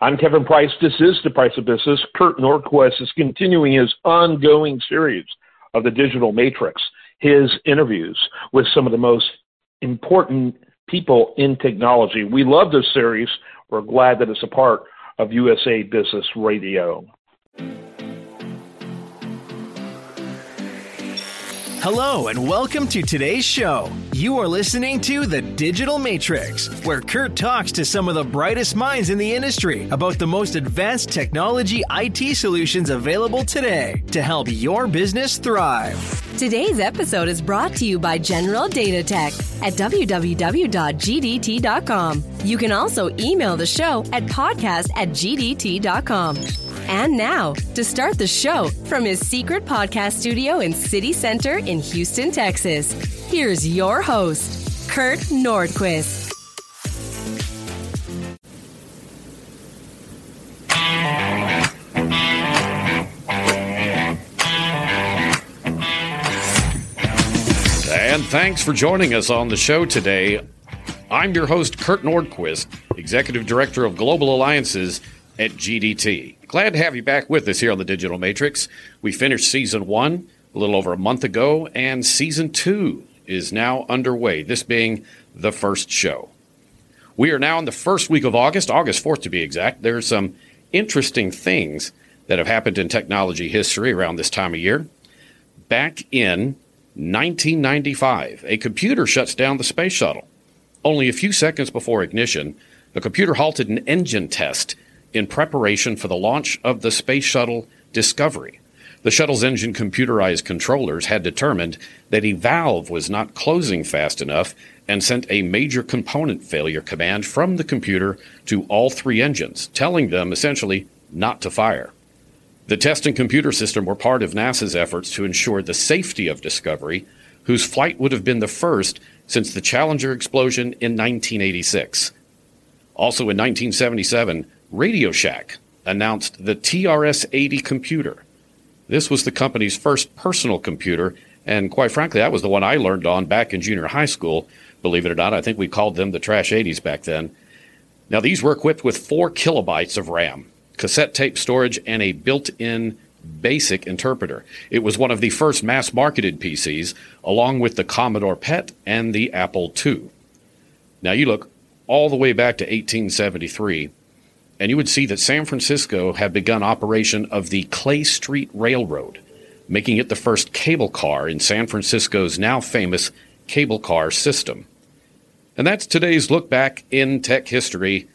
I'm Kevin Price. This is The Price of Business. Kurt Nordquist is continuing his ongoing series of the Digital Matrix, his interviews with some of the most important people in technology. We love this series. We're glad that it's a part of USA Business Radio. Hello, and welcome to today's show. You are listening to The Digital Matrix, where Kurt talks to some of the brightest minds in the industry about the most advanced technology IT solutions available today to help your business thrive. Today's episode is brought to you by General Data Tech at www.gdt.com. You can also email the show at podcast at gdt.com. And now, to start the show from his secret podcast studio in City Center in Houston, Texas, here's your host, Kurt Nordquist. Thanks for joining us on the show today. I'm your host, Kurt Nordquist, Executive Director of Global Alliances at GDT. Glad to have you back with us here on the Digital Matrix. We finished season one a little over a month ago, and season two is now underway, this being the first show. We are now in the first week of August, August 4th to be exact. There are some interesting things that have happened in technology history around this time of year. Back in 1995, a computer shuts down the space shuttle. Only a few seconds before ignition, the computer halted an engine test in preparation for the launch of the Space Shuttle Discovery. The shuttle's engine computerized controllers had determined that a valve was not closing fast enough and sent a major component failure command from the computer to all three engines, telling them essentially not to fire. The test and computer system were part of NASA's efforts to ensure the safety of Discovery, whose flight would have been the first since the Challenger explosion in 1986. Also in 1977, Radio Shack announced the TRS 80 computer. This was the company's first personal computer, and quite frankly, that was the one I learned on back in junior high school. Believe it or not, I think we called them the Trash 80s back then. Now, these were equipped with four kilobytes of RAM, cassette tape storage, and a built in BASIC interpreter. It was one of the first mass marketed PCs, along with the Commodore PET and the Apple II. Now, you look all the way back to 1873 and you would see that San Francisco had begun operation of the Clay Street Railroad, making it the first cable car in San Francisco's now famous cable car system. And that's today's look back in tech history.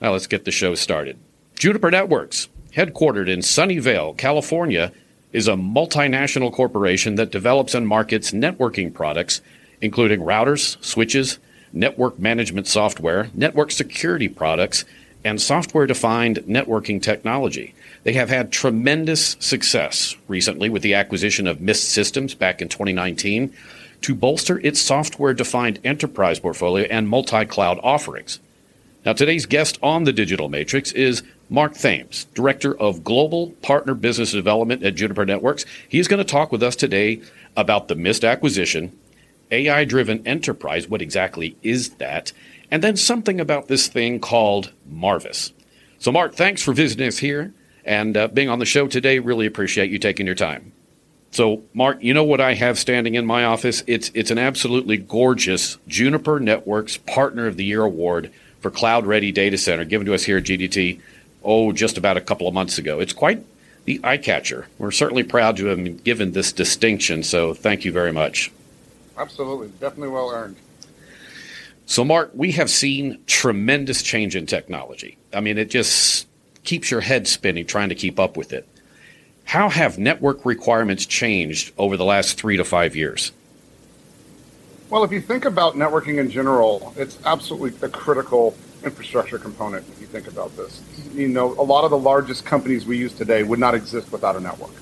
Now let's get the show started. Juniper Networks, headquartered in Sunnyvale, California, is a multinational corporation that develops and markets networking products, including routers, switches, network management software, network security products, and software defined networking technology. They have had tremendous success recently with the acquisition of Mist Systems back in 2019 to bolster its software defined enterprise portfolio and multi cloud offerings. Now, today's guest on the Digital Matrix is Mark Thames, Director of Global Partner Business Development at Juniper Networks. He's going to talk with us today about the Mist acquisition, AI driven enterprise. What exactly is that? and then something about this thing called Marvis. So, Mark, thanks for visiting us here and uh, being on the show today. Really appreciate you taking your time. So, Mark, you know what I have standing in my office? It's it's an absolutely gorgeous Juniper Networks Partner of the Year award for Cloud Ready Data Center, given to us here at GDT. Oh, just about a couple of months ago. It's quite the eye catcher. We're certainly proud to have been given this distinction. So, thank you very much. Absolutely, definitely well earned. So, Mark, we have seen tremendous change in technology. I mean, it just keeps your head spinning trying to keep up with it. How have network requirements changed over the last three to five years? Well, if you think about networking in general, it's absolutely a critical infrastructure component if you think about this. You know, a lot of the largest companies we use today would not exist without a network.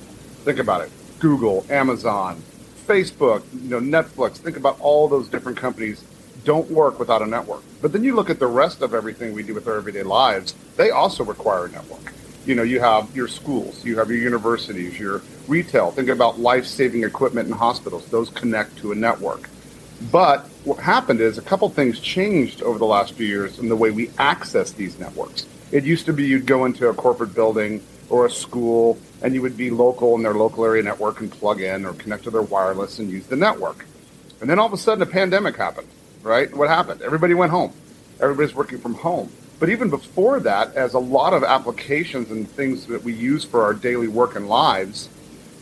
Think about it. Google, Amazon, Facebook, you know, Netflix. Think about all those different companies don't work without a network. But then you look at the rest of everything we do with our everyday lives, they also require a network. You know, you have your schools, you have your universities, your retail. Think about life saving equipment in hospitals, those connect to a network. But what happened is a couple things changed over the last few years in the way we access these networks. It used to be you'd go into a corporate building or a school and you would be local in their local area network and plug in or connect to their wireless and use the network. And then all of a sudden a pandemic happened, right? What happened? Everybody went home. Everybody's working from home. But even before that, as a lot of applications and things that we use for our daily work and lives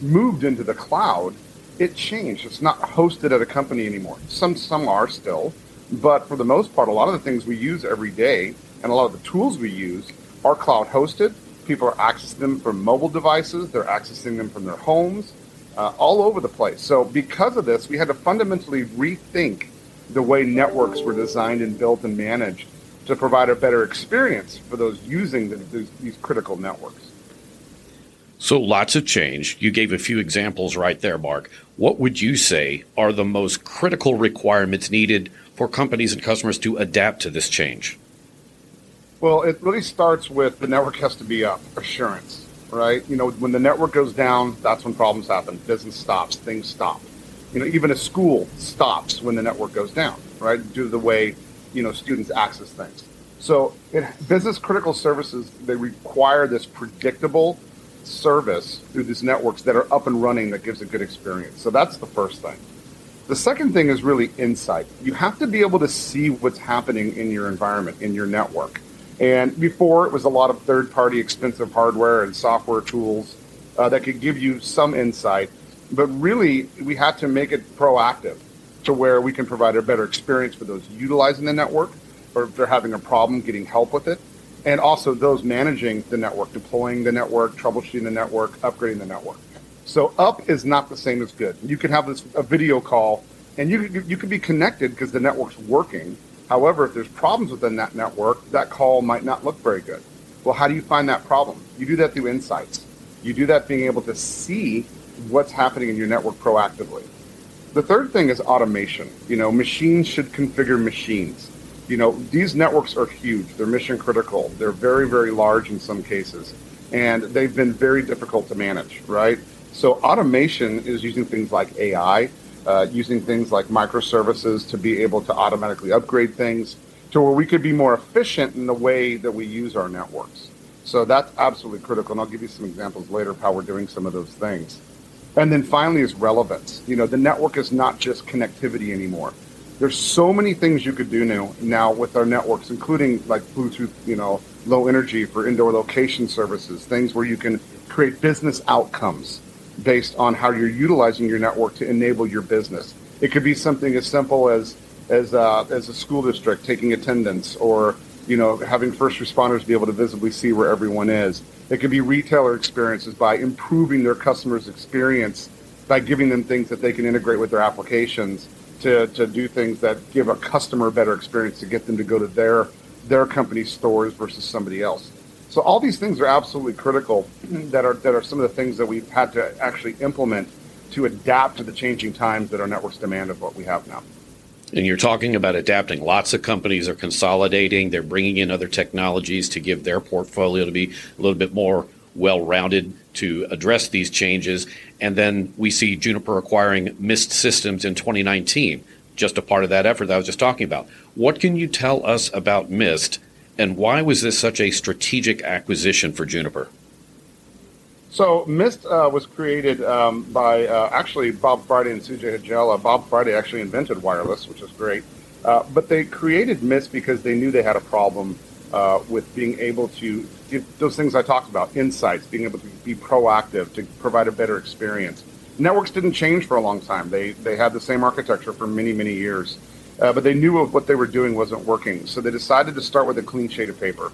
moved into the cloud, it changed. It's not hosted at a company anymore. Some some are still, but for the most part, a lot of the things we use every day and a lot of the tools we use are cloud hosted. People are accessing them from mobile devices. They're accessing them from their homes, uh, all over the place. So because of this, we had to fundamentally rethink the way networks were designed and built and managed to provide a better experience for those using the, these, these critical networks. So lots of change. You gave a few examples right there, Mark. What would you say are the most critical requirements needed for companies and customers to adapt to this change? Well, it really starts with the network has to be up, assurance, right? You know, when the network goes down, that's when problems happen. Business stops, things stop. You know, even a school stops when the network goes down, right? Due to the way you know students access things. So in business critical services, they require this predictable service through these networks that are up and running that gives a good experience. So that's the first thing. The second thing is really insight. You have to be able to see what's happening in your environment, in your network. And before it was a lot of third party expensive hardware and software tools uh, that could give you some insight. But really, we had to make it proactive to where we can provide a better experience for those utilizing the network or if they're having a problem getting help with it and also those managing the network deploying the network troubleshooting the network upgrading the network. So up is not the same as good. You can have this a video call and you you can be connected because the network's working. However if there's problems within that network that call might not look very good. Well how do you find that problem? You do that through insights. You do that being able to see what's happening in your network proactively. The third thing is automation. You know, machines should configure machines. You know, these networks are huge. They're mission critical. They're very, very large in some cases. And they've been very difficult to manage, right? So automation is using things like AI, uh, using things like microservices to be able to automatically upgrade things to where we could be more efficient in the way that we use our networks. So that's absolutely critical. And I'll give you some examples later of how we're doing some of those things. And then finally is relevance. You know, the network is not just connectivity anymore. There's so many things you could do now, now with our networks, including like Bluetooth, you know, low energy for indoor location services, things where you can create business outcomes based on how you're utilizing your network to enable your business. It could be something as simple as as uh, as a school district taking attendance, or you know having first responders be able to visibly see where everyone is. It could be retailer experiences by improving their customers' experience by giving them things that they can integrate with their applications to, to do things that give a customer a better experience to get them to go to their their company's stores versus somebody else. So all these things are absolutely critical that are that are some of the things that we've had to actually implement to adapt to the changing times that our networks demand of what we have now. And you're talking about adapting. Lots of companies are consolidating. They're bringing in other technologies to give their portfolio to be a little bit more well rounded to address these changes. And then we see Juniper acquiring Mist Systems in 2019, just a part of that effort that I was just talking about. What can you tell us about Mist, and why was this such a strategic acquisition for Juniper? So Mist uh, was created um, by uh, actually Bob Friday and Sujai Hajela. Bob Friday actually invented wireless, which is great. Uh, but they created Mist because they knew they had a problem uh, with being able to give those things I talked about, insights, being able to be proactive, to provide a better experience. Networks didn't change for a long time. They, they had the same architecture for many, many years. Uh, but they knew of what they were doing wasn't working. So they decided to start with a clean sheet of paper.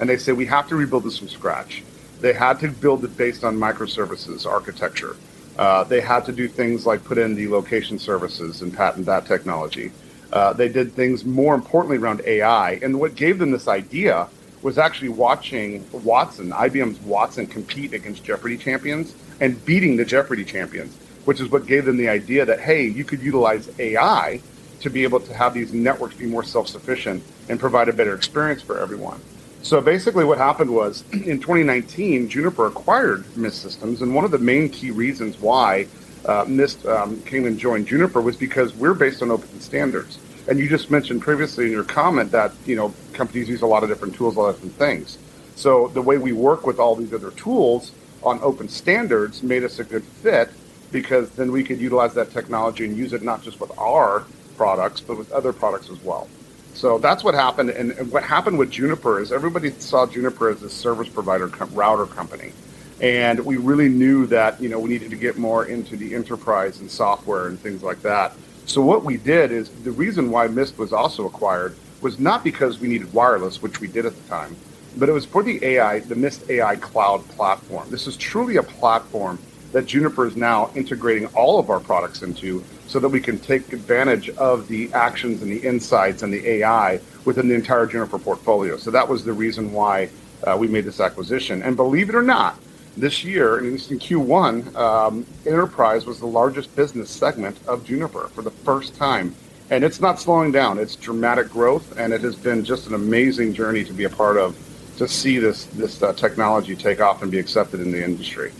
And they said, we have to rebuild this from scratch. They had to build it based on microservices architecture. Uh, they had to do things like put in the location services and patent that technology. Uh, they did things more importantly around AI. And what gave them this idea was actually watching Watson, IBM's Watson, compete against Jeopardy champions and beating the Jeopardy champions, which is what gave them the idea that, hey, you could utilize AI to be able to have these networks be more self sufficient and provide a better experience for everyone. So basically, what happened was in 2019, Juniper acquired Mist Systems, and one of the main key reasons why uh, Mist um, came and joined Juniper was because we're based on open standards. And you just mentioned previously in your comment that you know companies use a lot of different tools, a lot of different things. So the way we work with all these other tools on open standards made us a good fit because then we could utilize that technology and use it not just with our products, but with other products as well. So that's what happened. And, and what happened with Juniper is everybody saw Juniper as a service provider router company. And we really knew that, you know, we needed to get more into the enterprise and software and things like that. So what we did is the reason why Mist was also acquired was not because we needed wireless, which we did at the time, but it was for the AI, the Mist AI cloud platform. This is truly a platform that Juniper is now integrating all of our products into so that we can take advantage of the actions and the insights and the AI within the entire Juniper portfolio. So that was the reason why uh, we made this acquisition. And believe it or not, this year, at least in Q1, um, enterprise was the largest business segment of Juniper for the first time. And it's not slowing down. It's dramatic growth, and it has been just an amazing journey to be a part of to see this, this uh, technology take off and be accepted in the industry.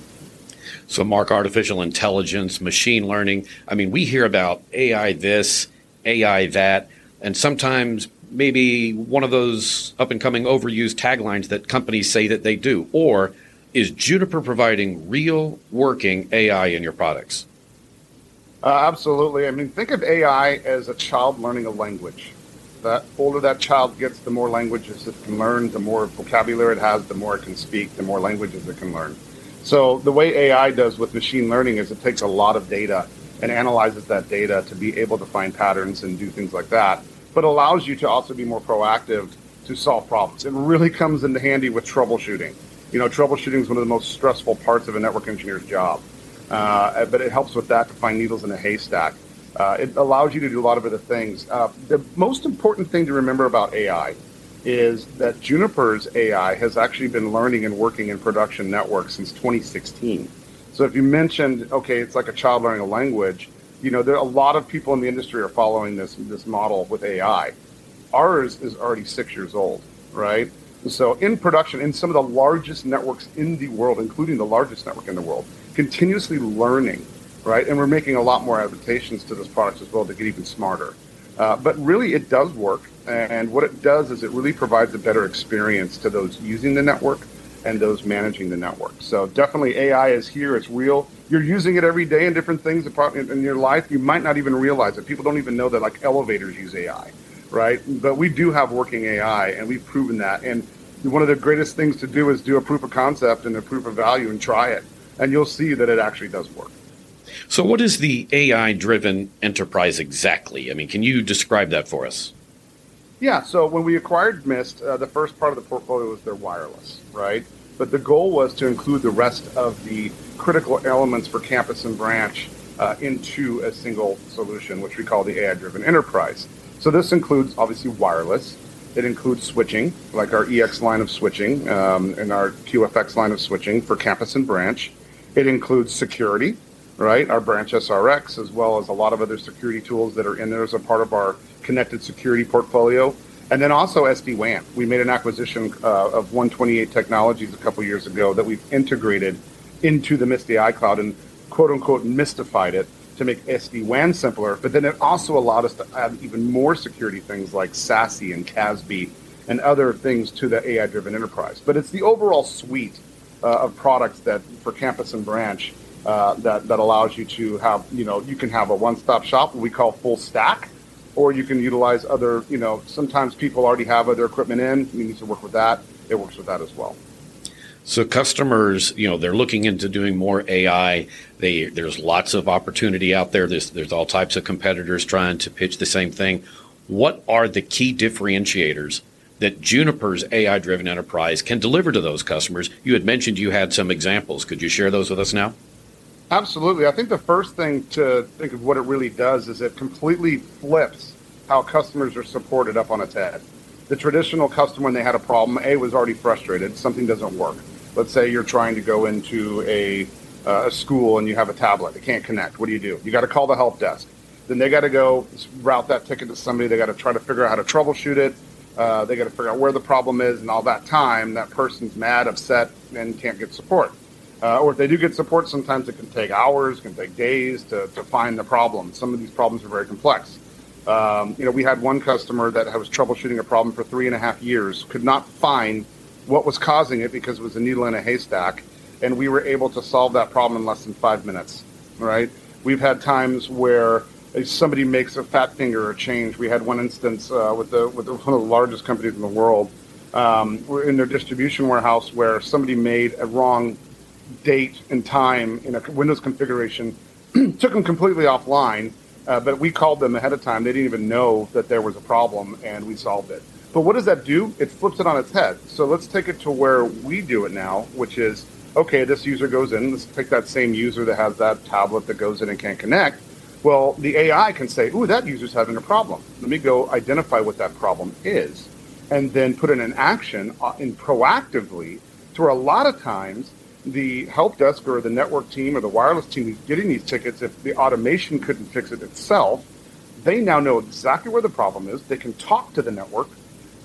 So, Mark, artificial intelligence, machine learning. I mean, we hear about AI this, AI that, and sometimes maybe one of those up and coming overused taglines that companies say that they do. Or is Juniper providing real working AI in your products? Uh, absolutely. I mean, think of AI as a child learning a language. The older that child gets, the more languages it can learn, the more vocabulary it has, the more it can speak, the more languages it can learn. So the way AI does with machine learning is it takes a lot of data and analyzes that data to be able to find patterns and do things like that, but allows you to also be more proactive to solve problems. It really comes into handy with troubleshooting. You know, troubleshooting is one of the most stressful parts of a network engineer's job, uh, but it helps with that to find needles in a haystack. Uh, it allows you to do a lot of other things. Uh, the most important thing to remember about AI is that Juniper's AI has actually been learning and working in production networks since 2016. So if you mentioned, okay, it's like a child learning a language, you know, there are a lot of people in the industry are following this this model with AI. Ours is already six years old, right? So in production, in some of the largest networks in the world, including the largest network in the world, continuously learning, right? And we're making a lot more adaptations to those products as well to get even smarter. Uh, but really, it does work. And what it does is it really provides a better experience to those using the network and those managing the network. So definitely AI is here. It's real. You're using it every day in different things in your life. You might not even realize it. People don't even know that like elevators use AI, right? But we do have working AI and we've proven that. And one of the greatest things to do is do a proof of concept and a proof of value and try it. And you'll see that it actually does work. So, what is the AI driven enterprise exactly? I mean, can you describe that for us? Yeah, so when we acquired Mist, uh, the first part of the portfolio was their wireless, right? But the goal was to include the rest of the critical elements for campus and branch uh, into a single solution, which we call the AI driven enterprise. So this includes obviously wireless. It includes switching, like our EX line of switching um, and our QFX line of switching for campus and branch. It includes security, right? Our branch SRX, as well as a lot of other security tools that are in there as a part of our connected security portfolio. And then also SD WAN. We made an acquisition uh, of 128 Technologies a couple years ago that we've integrated into the Mist AI Cloud and quote unquote mystified it to make SD WAN simpler. But then it also allowed us to add even more security things like SASE and CASB and other things to the AI driven enterprise. But it's the overall suite uh, of products that for campus and branch uh, that, that allows you to have, you know, you can have a one stop shop, we call full stack or you can utilize other, you know, sometimes people already have other equipment in. You need to work with that. It works with that as well. So customers, you know, they're looking into doing more AI. They there's lots of opportunity out there. There's there's all types of competitors trying to pitch the same thing. What are the key differentiators that Juniper's AI driven enterprise can deliver to those customers? You had mentioned you had some examples. Could you share those with us now? Absolutely. I think the first thing to think of what it really does is it completely flips how customers are supported up on its head. The traditional customer, when they had a problem, A, was already frustrated. Something doesn't work. Let's say you're trying to go into a, uh, a school and you have a tablet. It can't connect. What do you do? You got to call the help desk. Then they got to go route that ticket to somebody. They got to try to figure out how to troubleshoot it. Uh, they got to figure out where the problem is, and all that time, that person's mad, upset, and can't get support. Uh, or if they do get support, sometimes it can take hours, can take days to, to find the problem. Some of these problems are very complex. Um, you know, we had one customer that was troubleshooting a problem for three and a half years, could not find what was causing it because it was a needle in a haystack, and we were able to solve that problem in less than five minutes. Right? We've had times where somebody makes a fat finger or change. We had one instance uh, with the with the, one of the largest companies in the world. Um, we're in their distribution warehouse where somebody made a wrong date and time in a Windows configuration, took them completely offline. Uh, but we called them ahead of time. They didn't even know that there was a problem, and we solved it. But what does that do? It flips it on its head. So let's take it to where we do it now, which is okay. This user goes in. Let's take that same user that has that tablet that goes in and can't connect well, the AI can say, ooh, that user's having a problem. Let me go identify what that problem is and then put in an action uh, in proactively to where a lot of times the help desk or the network team or the wireless team is getting these tickets, if the automation couldn't fix it itself, they now know exactly where the problem is. They can talk to the network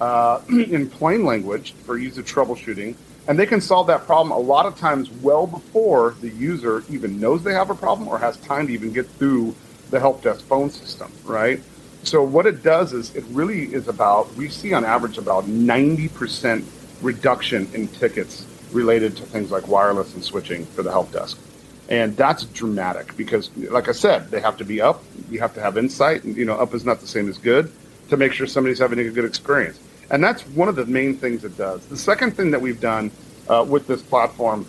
uh, in plain language for user troubleshooting, and they can solve that problem a lot of times well before the user even knows they have a problem or has time to even get through the help desk phone system, right? So what it does is it really is about we see on average about 90% reduction in tickets related to things like wireless and switching for the help desk. And that's dramatic because like I said, they have to be up, you have to have insight, and you know, up is not the same as good to make sure somebody's having a good experience. And that's one of the main things it does. The second thing that we've done uh, with this platform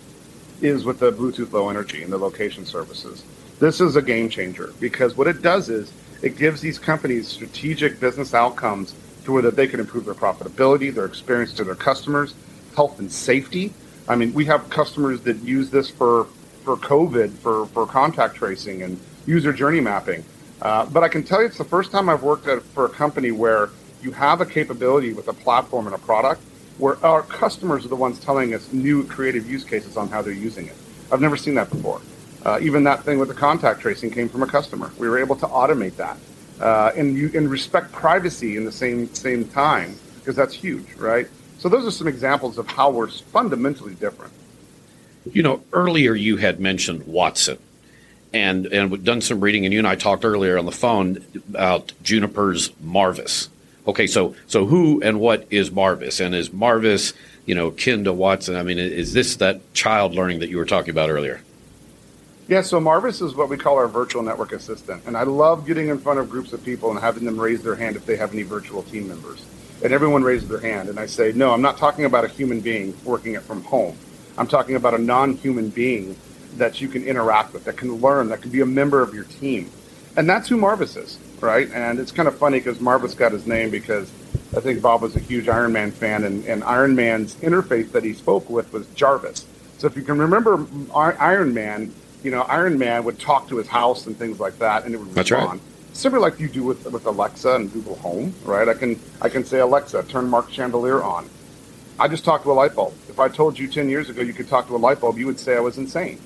is with the Bluetooth Low Energy and the location services. This is a game changer because what it does is it gives these companies strategic business outcomes to where that they can improve their profitability, their experience to their customers, health and safety. I mean, we have customers that use this for for COVID, for for contact tracing and user journey mapping. Uh, but I can tell you, it's the first time I've worked at, for a company where you have a capability with a platform and a product where our customers are the ones telling us new creative use cases on how they're using it. I've never seen that before. Uh, even that thing with the contact tracing came from a customer. We were able to automate that uh, and you and respect privacy in the same same time because that's huge, right? So those are some examples of how we're fundamentally different. You know, earlier you had mentioned Watson, and and we've done some reading, and you and I talked earlier on the phone about Juniper's Marvis. Okay, so so who and what is Marvis, and is Marvis you know kin to Watson? I mean, is this that child learning that you were talking about earlier? Yeah, so Marvis is what we call our virtual network assistant. And I love getting in front of groups of people and having them raise their hand if they have any virtual team members. And everyone raises their hand. And I say, no, I'm not talking about a human being working it from home. I'm talking about a non human being that you can interact with, that can learn, that can be a member of your team. And that's who Marvis is, right? And it's kind of funny because Marvis got his name because I think Bob was a huge Iron Man fan, and, and Iron Man's interface that he spoke with was Jarvis. So if you can remember Iron Man, you know, Iron Man would talk to his house and things like that, and it would That's respond. Right. Similar like you do with with Alexa and Google Home, right? I can I can say Alexa, turn Mark Chandelier on. I just talked to a light bulb. If I told you ten years ago you could talk to a light bulb, you would say I was insane.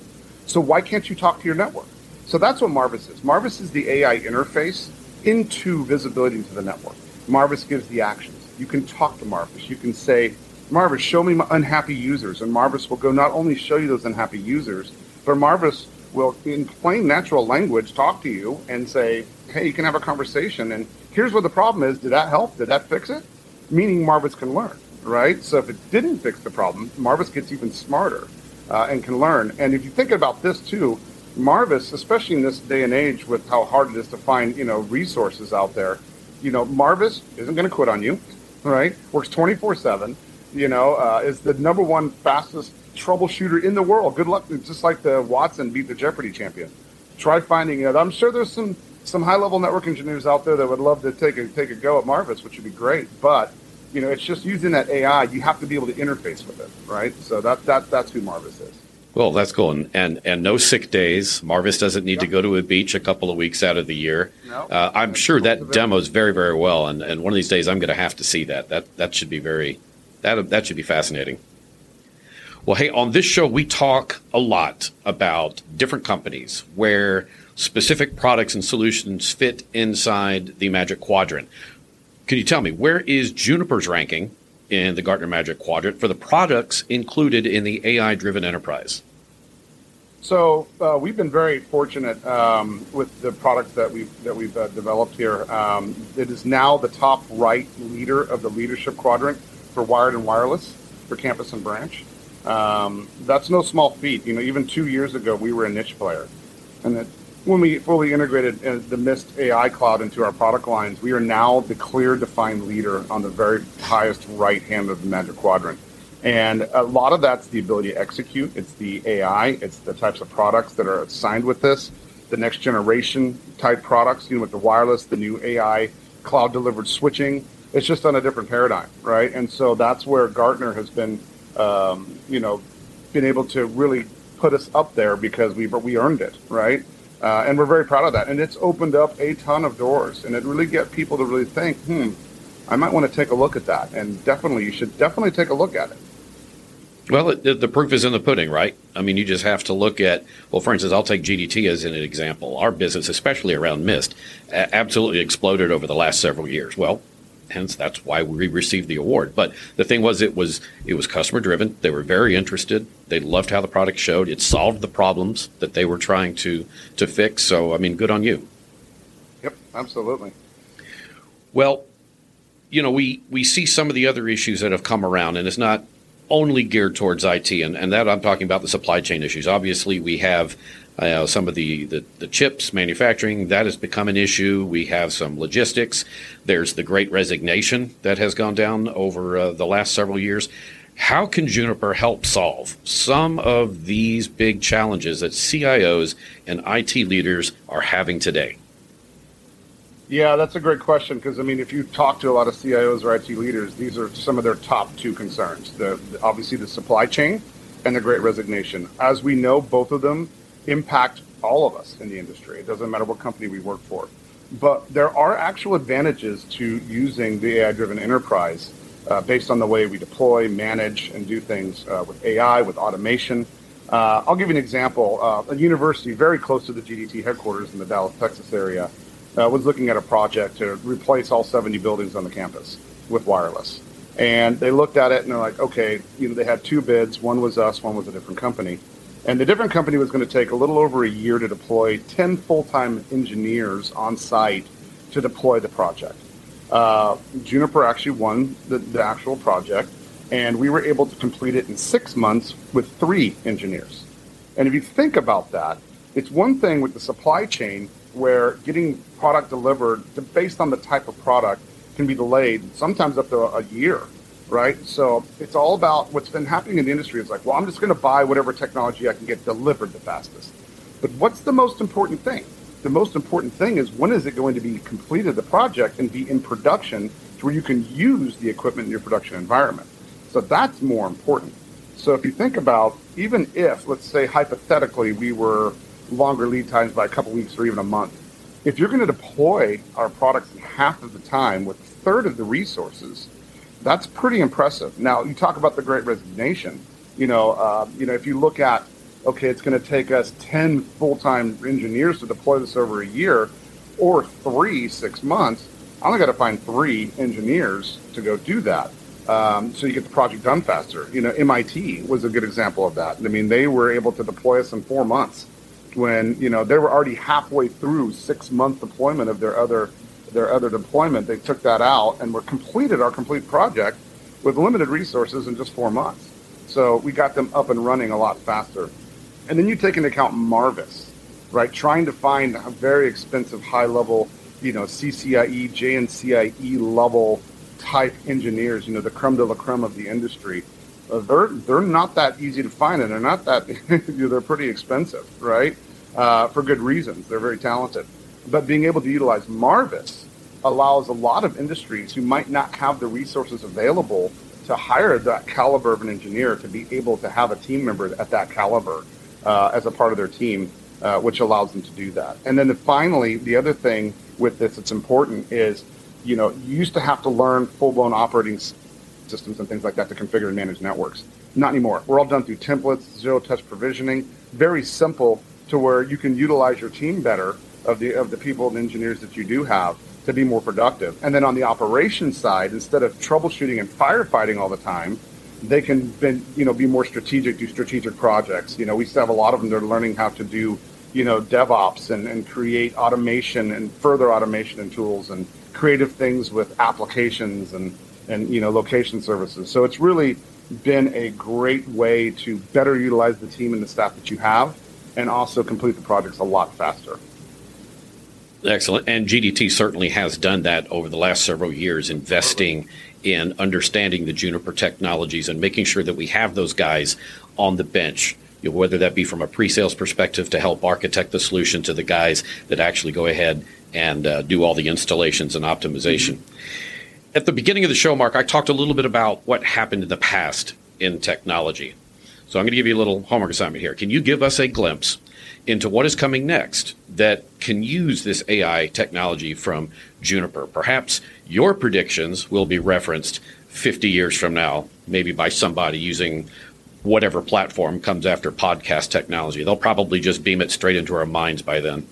So why can't you talk to your network? So that's what Marvis is. Marvis is the AI interface into visibility into the network. Marvis gives the actions. You can talk to Marvis. You can say, Marvis, show me my unhappy users. And Marvis will go not only show you those unhappy users, but Marvis will, in plain natural language, talk to you and say, hey, you can have a conversation. And here's what the problem is. Did that help? Did that fix it? Meaning Marvis can learn, right? So if it didn't fix the problem, Marvis gets even smarter uh, and can learn. And if you think about this too, Marvis, especially in this day and age with how hard it is to find, you know, resources out there, you know, Marvis isn't going to quit on you, right? Works 24 7, you know, uh, is the number one fastest troubleshooter in the world. Good luck. Just like the Watson beat the Jeopardy champion. Try finding it. I'm sure there's some some high level network engineers out there that would love to take a take a go at Marvis, which would be great. But you know, it's just using that AI. You have to be able to interface with it, right? So that that that's who Marvis is. Well, that's cool, and and, and no sick days. Marvis doesn't need yep. to go to a beach a couple of weeks out of the year. No, uh, I'm sure that demos very very well, and, and one of these days I'm going to have to see that. That that should be very that that should be fascinating. Well, hey, on this show, we talk a lot about different companies where specific products and solutions fit inside the Magic Quadrant. Can you tell me where is Juniper's ranking in the Gartner Magic Quadrant for the products included in the AI driven enterprise? So uh, we've been very fortunate um, with the product that we've that we've uh, developed here. Um, it is now the top right leader of the leadership quadrant for wired and wireless. for campus and branch. Um, that's no small feat. You know, even two years ago, we were a niche player, and that when we fully integrated uh, the Mist AI cloud into our product lines, we are now the clear defined leader on the very highest right hand of the Magic Quadrant. And a lot of that's the ability to execute. It's the AI. It's the types of products that are assigned with this, the next generation type products, you know, with the wireless, the new AI cloud delivered switching. It's just on a different paradigm, right? And so that's where Gartner has been um, you know, been able to really put us up there because we we earned it, right? Uh, and we're very proud of that. And it's opened up a ton of doors, and it really get people to really think, hmm, I might want to take a look at that. And definitely, you should definitely take a look at it. Well, it, the proof is in the pudding, right? I mean, you just have to look at, well, for instance, I'll take GDT as an example. Our business, especially around Mist, absolutely exploded over the last several years. Well, hence that's why we received the award. But the thing was, it was it was customer driven. They were very interested. They loved how the product showed. It solved the problems that they were trying to to fix. So I mean, good on you. Yep, absolutely. Well, you know, we we see some of the other issues that have come around, and it's not only geared towards IT, and, and that I'm talking about the supply chain issues. Obviously, we have uh, some of the, the, the, chips manufacturing, that has become an issue. We have some logistics. There's the great resignation that has gone down over uh, the last several years. How can Juniper help solve some of these big challenges that CIOs and IT leaders are having today? Yeah, that's a great question because I mean, if you talk to a lot of CIOs or IT leaders, these are some of their top two concerns: the obviously the supply chain and the Great Resignation. As we know, both of them impact all of us in the industry. It doesn't matter what company we work for. But there are actual advantages to using the AI driven enterprise uh, based on the way we deploy, manage, and do things uh, with AI, with automation. Uh, I'll give you an example. Uh, a university very close to the GDT headquarters in the Dallas, Texas area uh, was looking at a project to replace all 70 buildings on the campus with wireless. And they looked at it and they're like, okay, you know, they had two bids. One was us, one was a different company. And the different company was going to take a little over a year to deploy 10 full time engineers on site to deploy the project. Uh, Juniper actually won the, the actual project, and we were able to complete it in six months with three engineers. And if you think about that, it's one thing with the supply chain where getting product delivered based on the type of product can be delayed sometimes up to a year right? So it's all about what's been happening in the industry. It's like, well, I'm just going to buy whatever technology I can get delivered the fastest. But what's the most important thing? The most important thing is when is it going to be completed, the project, and be in production to where you can use the equipment in your production environment. So that's more important. So if you think about, even if, let's say hypothetically, we were longer lead times by a couple weeks or even a month, if you're going to deploy our products in half of the time with a third of the resources, that's pretty impressive. Now, you talk about the Great Resignation. You know, uh, you know, if you look at, okay, it's going to take us ten full-time engineers to deploy this over a year, or three six months. I only got to find three engineers to go do that. Um, so you get the project done faster. You know, MIT was a good example of that. I mean, they were able to deploy us in four months when you know they were already halfway through six month deployment of their other their other deployment, they took that out and were completed our complete project with limited resources in just four months. So we got them up and running a lot faster. And then you take into account Marvis, right? Trying to find a very expensive, high level, you know, CCIE, JNCIE level type engineers, you know, the creme de la creme of the industry. Uh, they're they're not that easy to find, and they're not that they're pretty expensive, right? Uh, for good reasons. They're very talented. But being able to utilize Marvis allows a lot of industries who might not have the resources available to hire that caliber of an engineer to be able to have a team member at that caliber uh, as a part of their team, uh, which allows them to do that. And then the, finally, the other thing with this that's important is, you know, you used to have to learn full-blown operating systems and things like that to configure and manage networks. Not anymore. We're all done through templates, zero-touch provisioning, very simple to where you can utilize your team better of the of the people and engineers that you do have to be more productive. And then on the operations side, instead of troubleshooting and firefighting all the time, they can been, you know be more strategic, do strategic projects. You know, we still have a lot of them that are learning how to do you know DevOps and, and create automation and further automation and tools and creative things with applications and and you know location services. So it's really been a great way to better utilize the team and the staff that you have and also complete the projects a lot faster. Excellent. And GDT certainly has done that over the last several years, investing in understanding the Juniper technologies and making sure that we have those guys on the bench. You know, whether that be from a pre-sales perspective to help architect the solution to the guys that actually go ahead and uh, do all the installations and optimization. Mm-hmm. At the beginning of the show, Mark, I talked a little bit about what happened in the past in technology. So I'm going to give you a little homework assignment here. Can you give us a glimpse into what is coming next that can use this AI technology from Juniper? Perhaps your predictions will be referenced 50 years from now, maybe by somebody using whatever platform comes after podcast technology. They'll probably just beam it straight into our minds by then.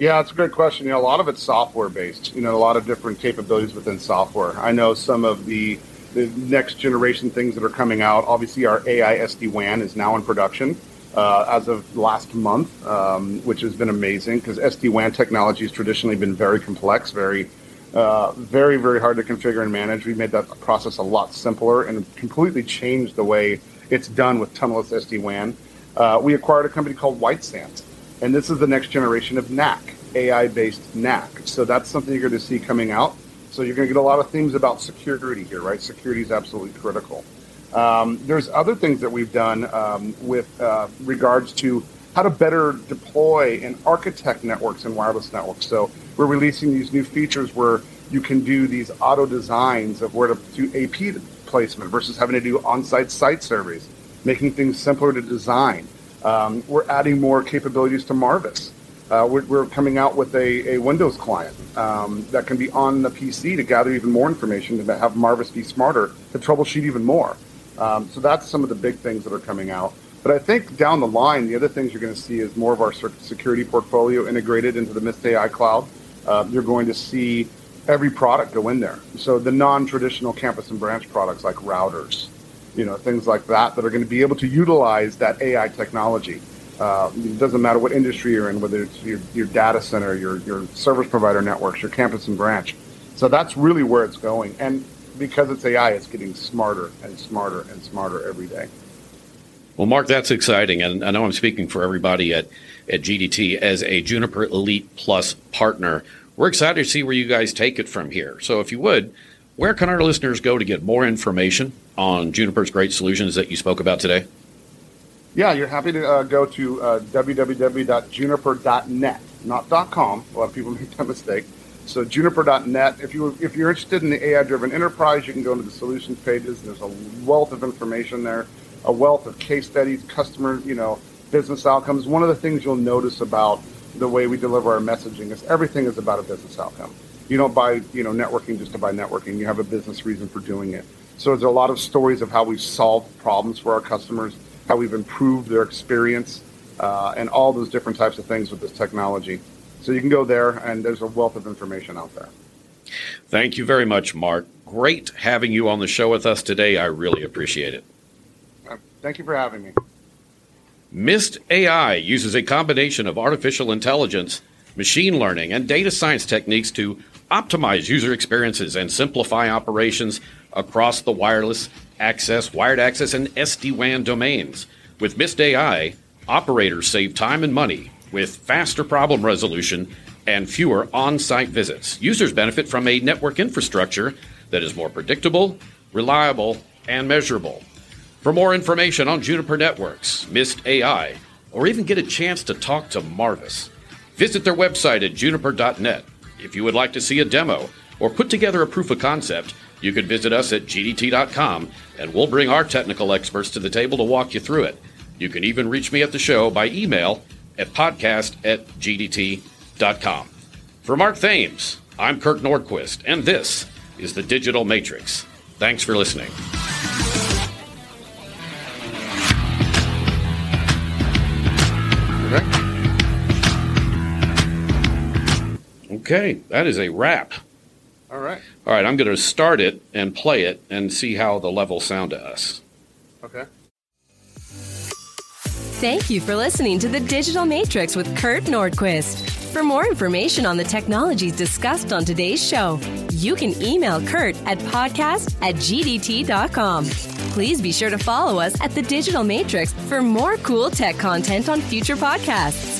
Yeah, it's a great question. You know, a lot of it's software based. You know, a lot of different capabilities within software. I know some of the the next generation things that are coming out. Obviously, our AI SD WAN is now in production uh, as of last month, um, which has been amazing because SD WAN technology has traditionally been very complex, very, uh, very, very hard to configure and manage. We made that process a lot simpler and completely changed the way it's done with tunnelless SD WAN. Uh, we acquired a company called WiteSand, and this is the next generation of NAC, AI based NAC. So that's something you're going to see coming out. So you're going to get a lot of things about security here, right? Security is absolutely critical. Um, there's other things that we've done um, with uh, regards to how to better deploy and architect networks and wireless networks. So we're releasing these new features where you can do these auto designs of where to do AP placement versus having to do on-site site surveys, making things simpler to design. Um, we're adding more capabilities to Marvis. Uh, we're, we're, coming out with a, a Windows client um, that can be on the PC to gather even more information to have Marvis be smarter to troubleshoot even more. Um, so that's some of the big things that are coming out. But I think down the line, the other things you're going to see is more of our security portfolio integrated into the Mist AI cloud. Uh, you're going to see every product go in there. So the non-traditional campus and branch products like routers, you know, things like that, that are going to be able to utilize that AI technology. Uh, it doesn't matter what industry you're in, whether it's your, your data center, your, your service provider networks, your campus and branch. So that's really where it's going. And because it's AI, it's getting smarter and smarter and smarter every day. Well, Mark, that's exciting. And I know I'm speaking for everybody at, at GDT as a Juniper Elite Plus partner. We're excited to see where you guys take it from here. So, if you would, where can our listeners go to get more information on Juniper's great solutions that you spoke about today? Yeah, you're happy to uh, go to uh, www.juniper.net, not .com. A lot of people make that mistake. So juniper.net. If you if you're interested in the AI-driven enterprise, you can go into the solutions pages. There's a wealth of information there, a wealth of case studies, customer, you know, business outcomes. One of the things you'll notice about the way we deliver our messaging is everything is about a business outcome. You don't buy, you know, networking just to buy networking. You have a business reason for doing it. So there's a lot of stories of how we've solved problems for our customers, how we've improved their experience, uh, and all those different types of things with this technology. So you can go there, and there's a wealth of information out there. Thank you very much, Mark. Great having you on the show with us today. I really appreciate it. Uh, thank you for having me. Mist AI uses a combination of artificial intelligence, machine learning, and data science techniques to optimize user experiences and simplify operations across the wireless access, wired access, and SD WAN domains. With Mist AI, operators save time and money with faster problem resolution and fewer on site visits. Users benefit from a network infrastructure that is more predictable, reliable, and measurable. For more information on Juniper Networks, Mist AI, or even get a chance to talk to Marvis, visit their website at juniper.net. If you would like to see a demo or put together a proof of concept, you can visit us at gdt.com and we'll bring our technical experts to the table to walk you through it. You can even reach me at the show by email at podcast at gdt.com. For Mark Thames, I'm Kurt Nordquist, and this is the Digital Matrix. Thanks for listening. Okay, that is a wrap. All right. All right, I'm going to start it and play it and see how the levels sound to us. Okay. Thank you for listening to the Digital Matrix with Kurt Nordquist. For more information on the technologies discussed on today's show, you can email Kurt at podcast at gdt.com. Please be sure to follow us at The Digital Matrix for more cool tech content on future podcasts.